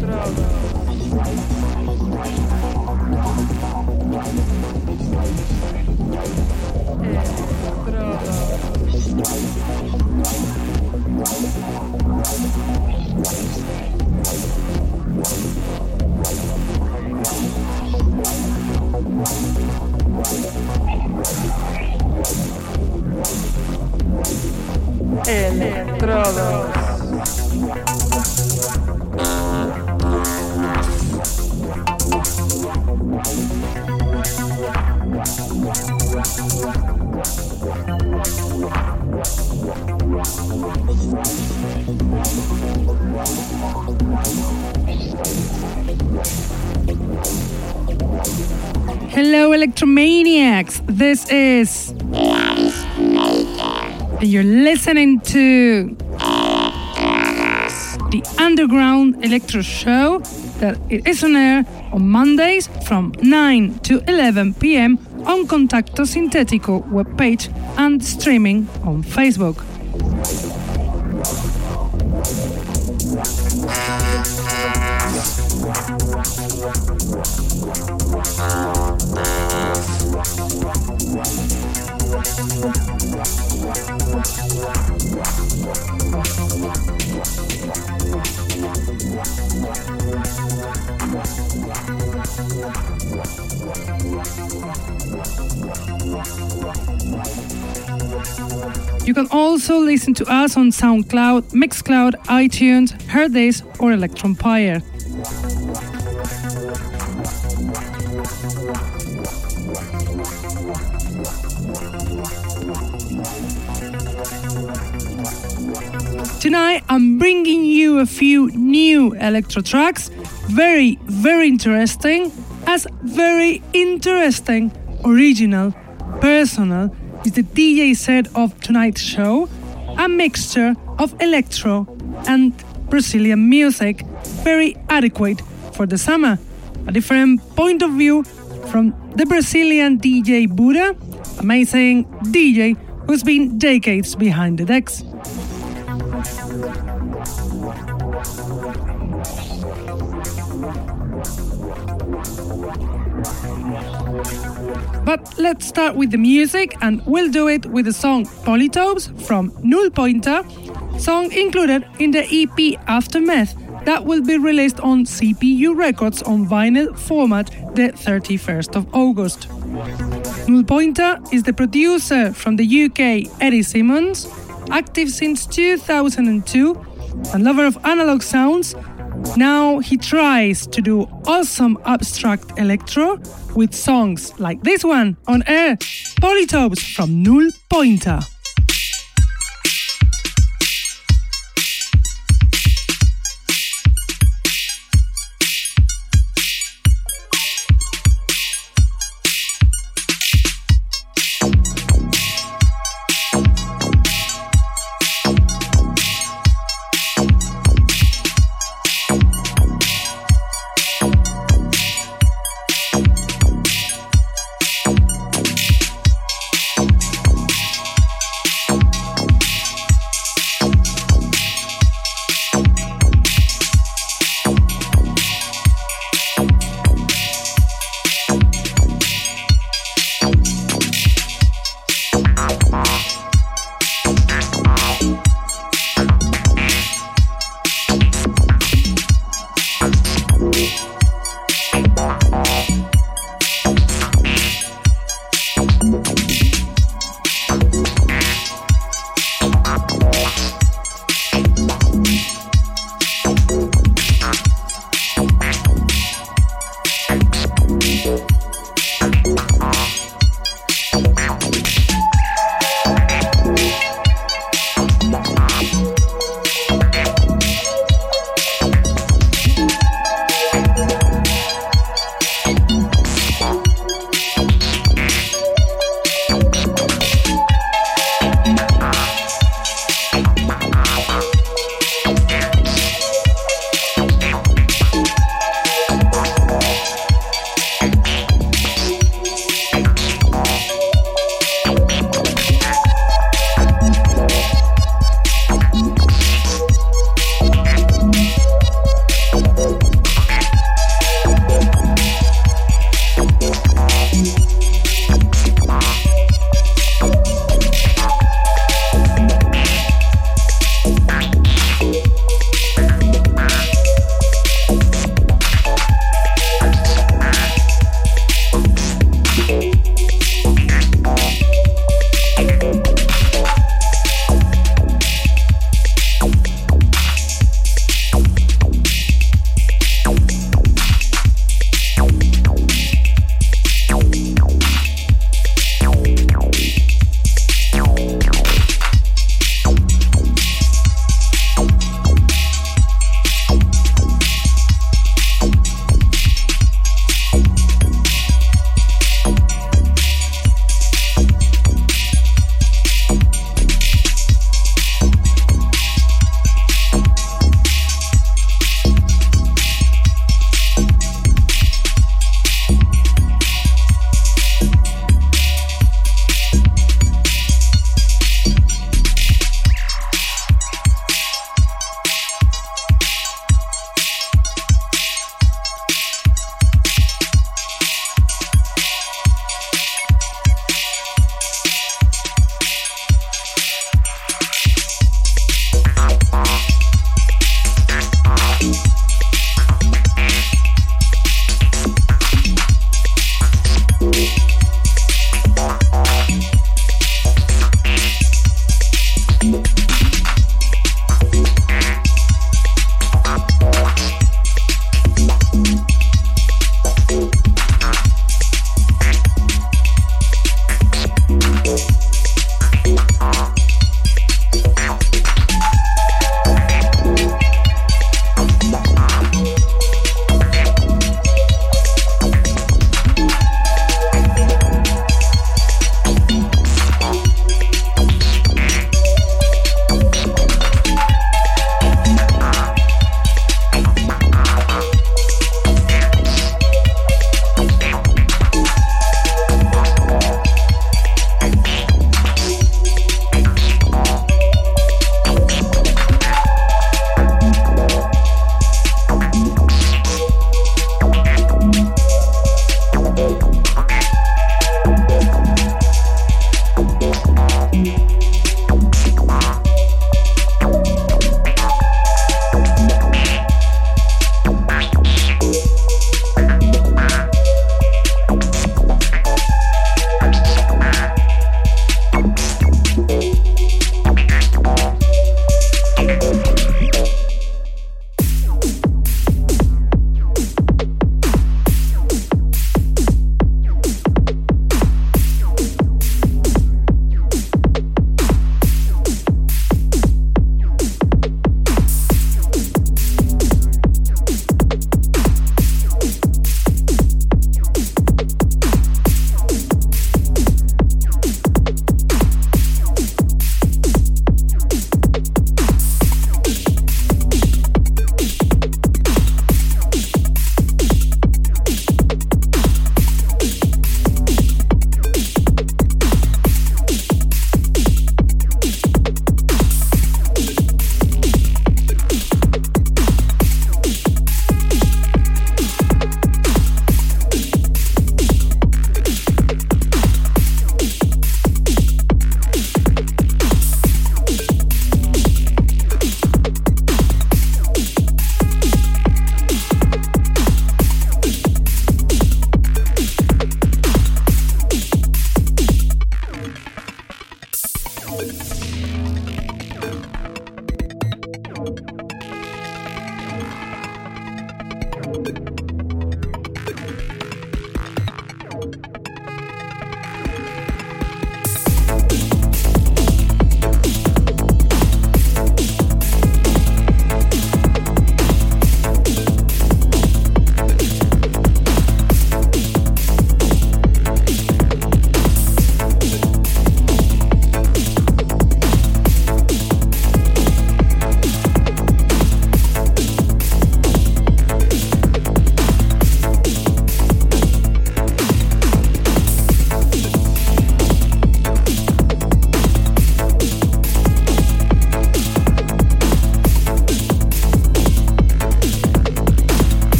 Правда. Hello, Electromaniacs. This is. You're listening to Underground Electro Show that it is on air on Mondays from 9 to 11 p.m. on Contacto Sintetico webpage and streaming on Facebook. You can also listen to us on SoundCloud, Mixcloud, iTunes, Hearthis, or Electronpire. Tonight I'm bringing you a few new electro tracks, very, very interesting, as very interesting, original, personal is the DJ set of tonight's show, a mixture of electro and Brazilian music, very adequate for the summer. A different point of view from the Brazilian DJ Buda, amazing DJ who's been decades behind the decks. But let's start with the music, and we'll do it with the song Polytopes from Null Pointer, song included in the EP Aftermath that will be released on CPU Records on vinyl format the 31st of August. Null Pointer is the producer from the UK Eddie Simmons, active since 2002, and lover of analog sounds now he tries to do awesome abstract electro with songs like this one on air Polytopes from Null Pointer.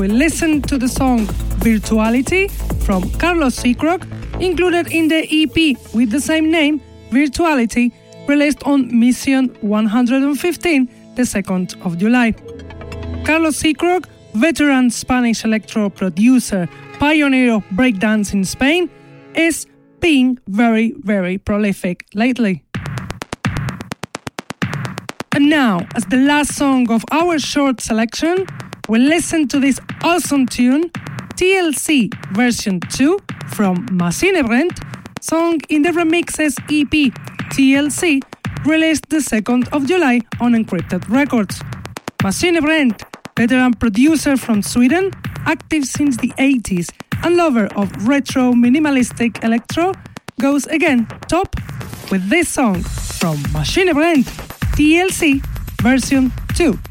Will listen to the song Virtuality from Carlos Sicrock, included in the EP with the same name, Virtuality, released on Mission 115, the 2nd of July. Carlos Sicrock, veteran Spanish electro producer, pioneer of breakdance in Spain, is being very, very prolific lately. And now, as the last song of our short selection, we'll listen to this awesome tune, TLC version 2 from Maschine Brennt, song in the remixes EP TLC, released the 2nd of July on Encrypted Records. Maschine Brennt, veteran producer from Sweden, active since the 80s and lover of retro minimalistic electro, goes again top with this song from Maschine Brennt TLC version 2.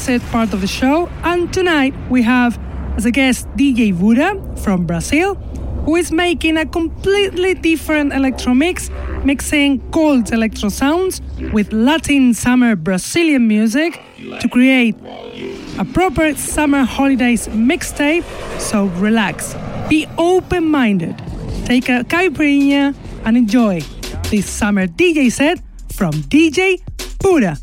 Set part of the show, and tonight we have as a guest DJ Buda from Brazil, who is making a completely different electro mix, mixing cold electro sounds with Latin summer Brazilian music to create a proper summer holidays mixtape. So relax, be open minded, take a caipirinha, and enjoy this summer DJ set from DJ Buda.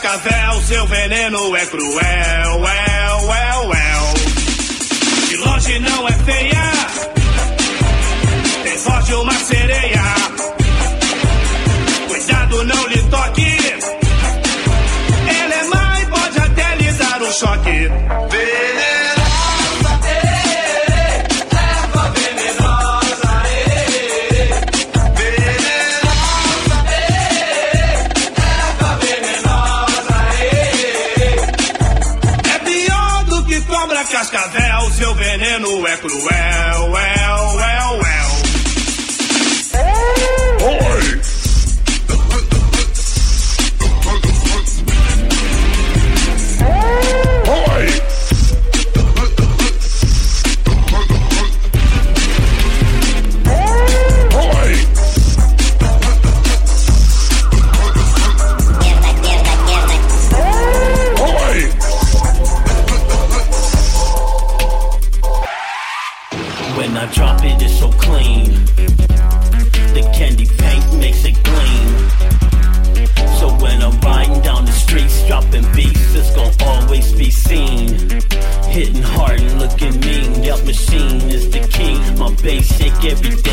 cascavel, seu veneno é cruel, el, el, el. De longe não é feia, tem voz de uma sereia. Cuidado, não lhe toque, ela é má e pode até lhe dar um choque. é cruel. every day.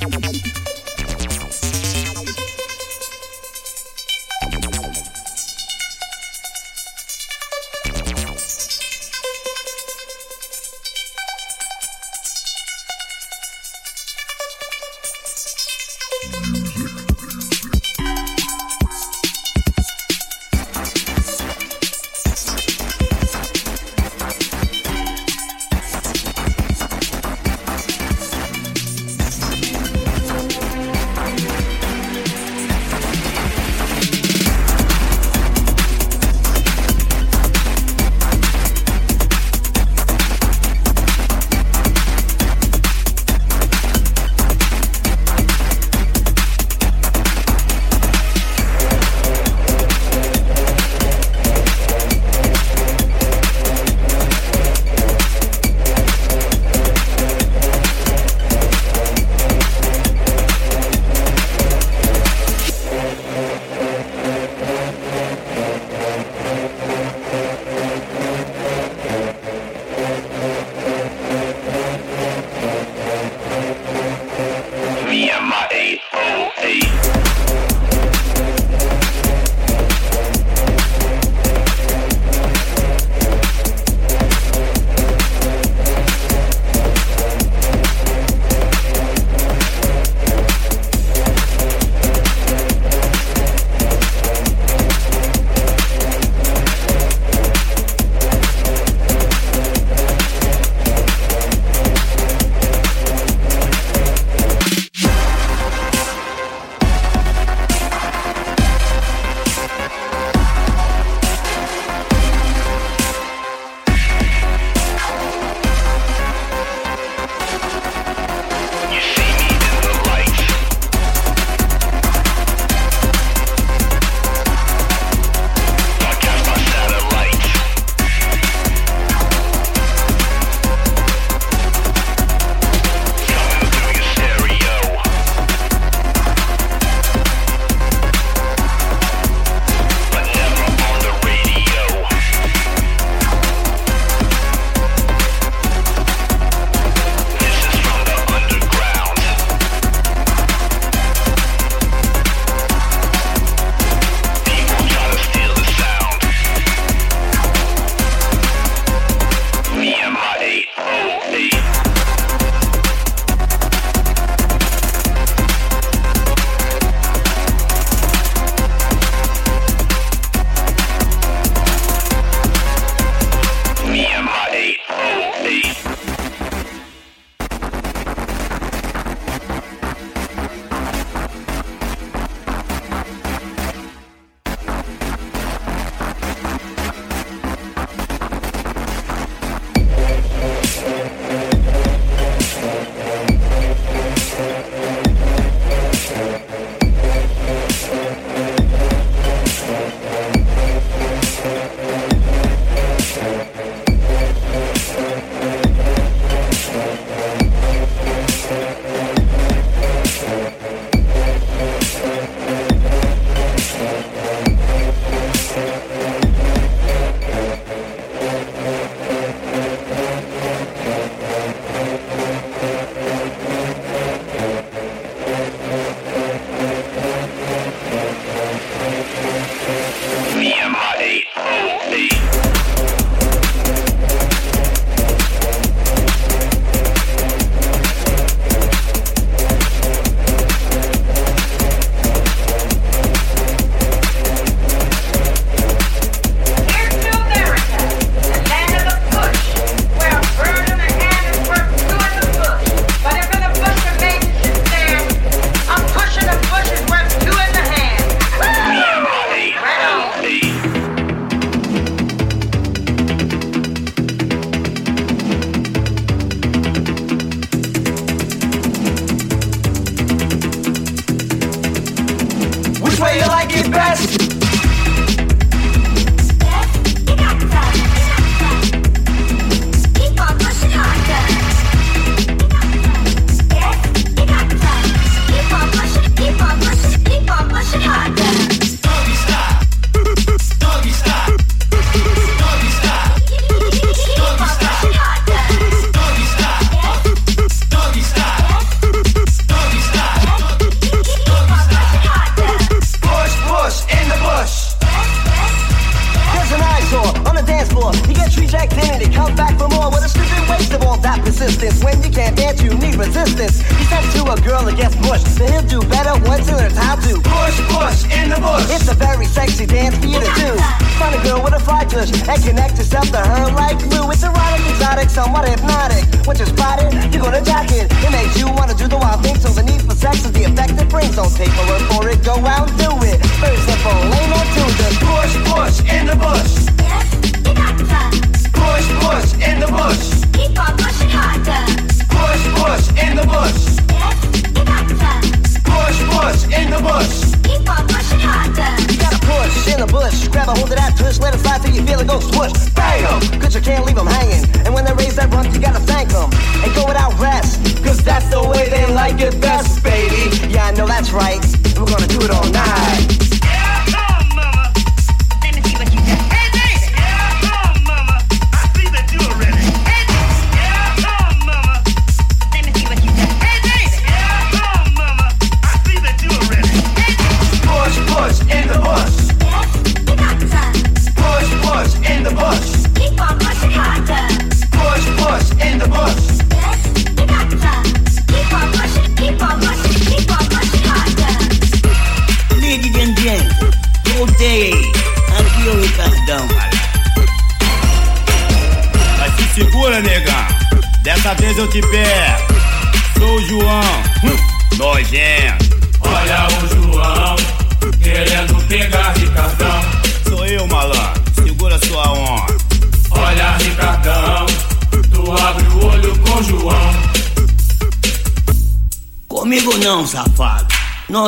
Yes,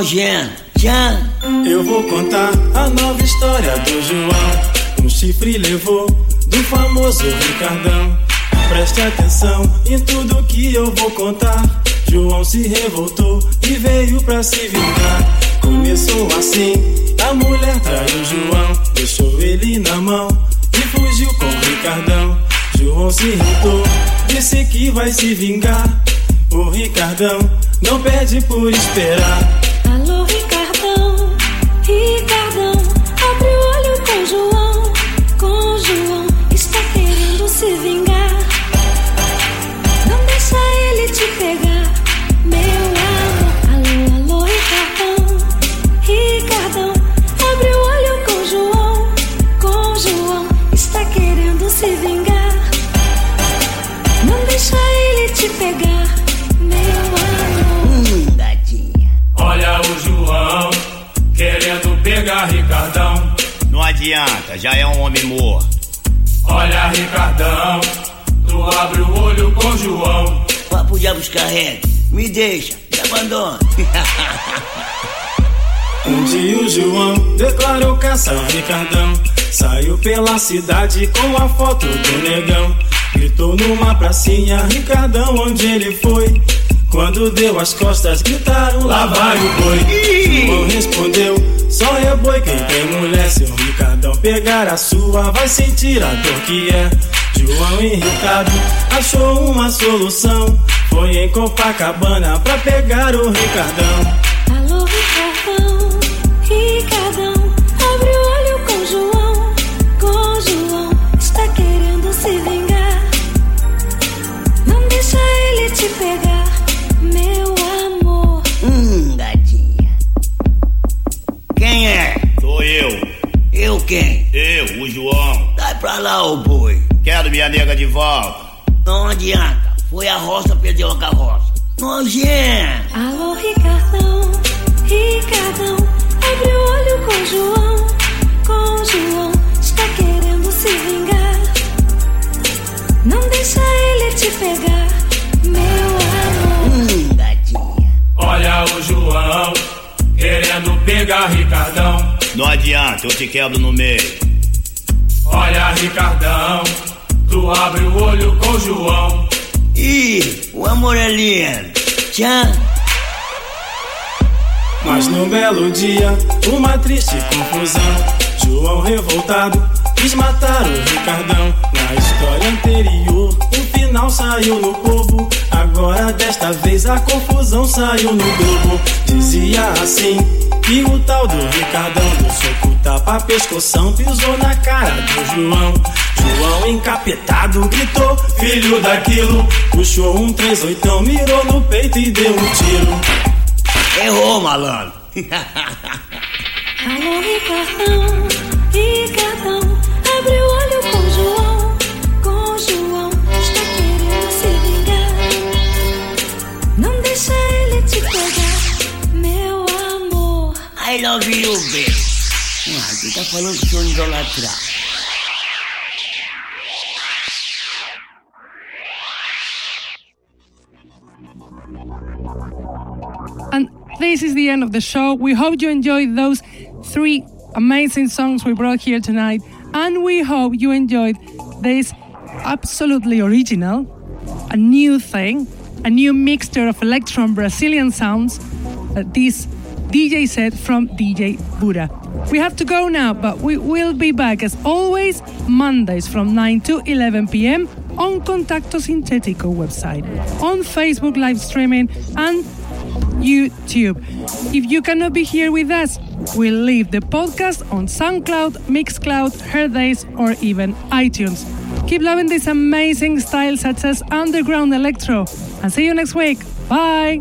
Nojento. Eu vou contar a nova história do João. Um chifre levou do famoso Ricardão. Preste atenção em tudo que eu vou contar. João se revoltou e veio pra se vingar. Começou assim, a mulher traiu João, deixou ele na mão e fugiu com o Ricardão. João se irritou, disse que vai se vingar. O Ricardão não pede por esperar. Alô, Ricardão, adianta, já é um homem morto. Olha, Ricardão, tu abre o olho com João. Papo diabos carrega. Me deixa, me abandona. Um dia o João declarou caça ao Ricardão. Saiu pela cidade com a foto do negão. Gritou numa pracinha, Ricardão, onde ele foi? Quando deu as costas, gritaram: Lá vai o boi. João respondeu: Só é boi quem tem mulher. Se o Ricardão pegar a sua, vai sentir a dor que é. João irritado achou uma solução. Foi em Copacabana pra pegar o Ricardão. Pra lá, ô boi. Quero minha nega de volta. Não adianta. Foi a roça, perdeu a carroça. Nojento. Alô, Ricardão, Ricardão, abre o olho com João, com João, está querendo se vingar. Não deixa ele te pegar, meu amor. Hum, gatinha. Olha o João, querendo pegar Ricardão. Não adianta, eu te quebro no meio. Olha, Ricardão, tu abre o olho com João. Ih, o amor é lindo. Tchau. Mas num belo dia, uma triste confusão. João revoltado quis matar o Ricardão. Na história anterior, o final saiu no povo. Agora desta vez a confusão saiu no globo. Dizia assim que o tal do Ricardão do soco tapa pescoção pisou na cara do João. João encapetado gritou, filho daquilo. Puxou um 38, mirou no peito e deu um tiro. Errou, malandro. Alô, Ricardão, Ricardão, I love you, baby. Ah, aqui tá falando que sou idolatrar. And this is the end of the show. We hope you enjoyed those three amazing songs we brought here tonight. And we hope you enjoyed this absolutely original, a new thing, a new mixture of electron Brazilian sounds that this DJ set from DJ Buda. We have to go now, but we will be back as always Mondays from 9 to 11 p.m. on Contacto Sintetico website, on Facebook live streaming, and YouTube. If you cannot be here with us, we'll leave the podcast on SoundCloud, Mixcloud, Hearthis, or even iTunes. Keep loving this amazing style such as underground electro, and see you next week. Bye.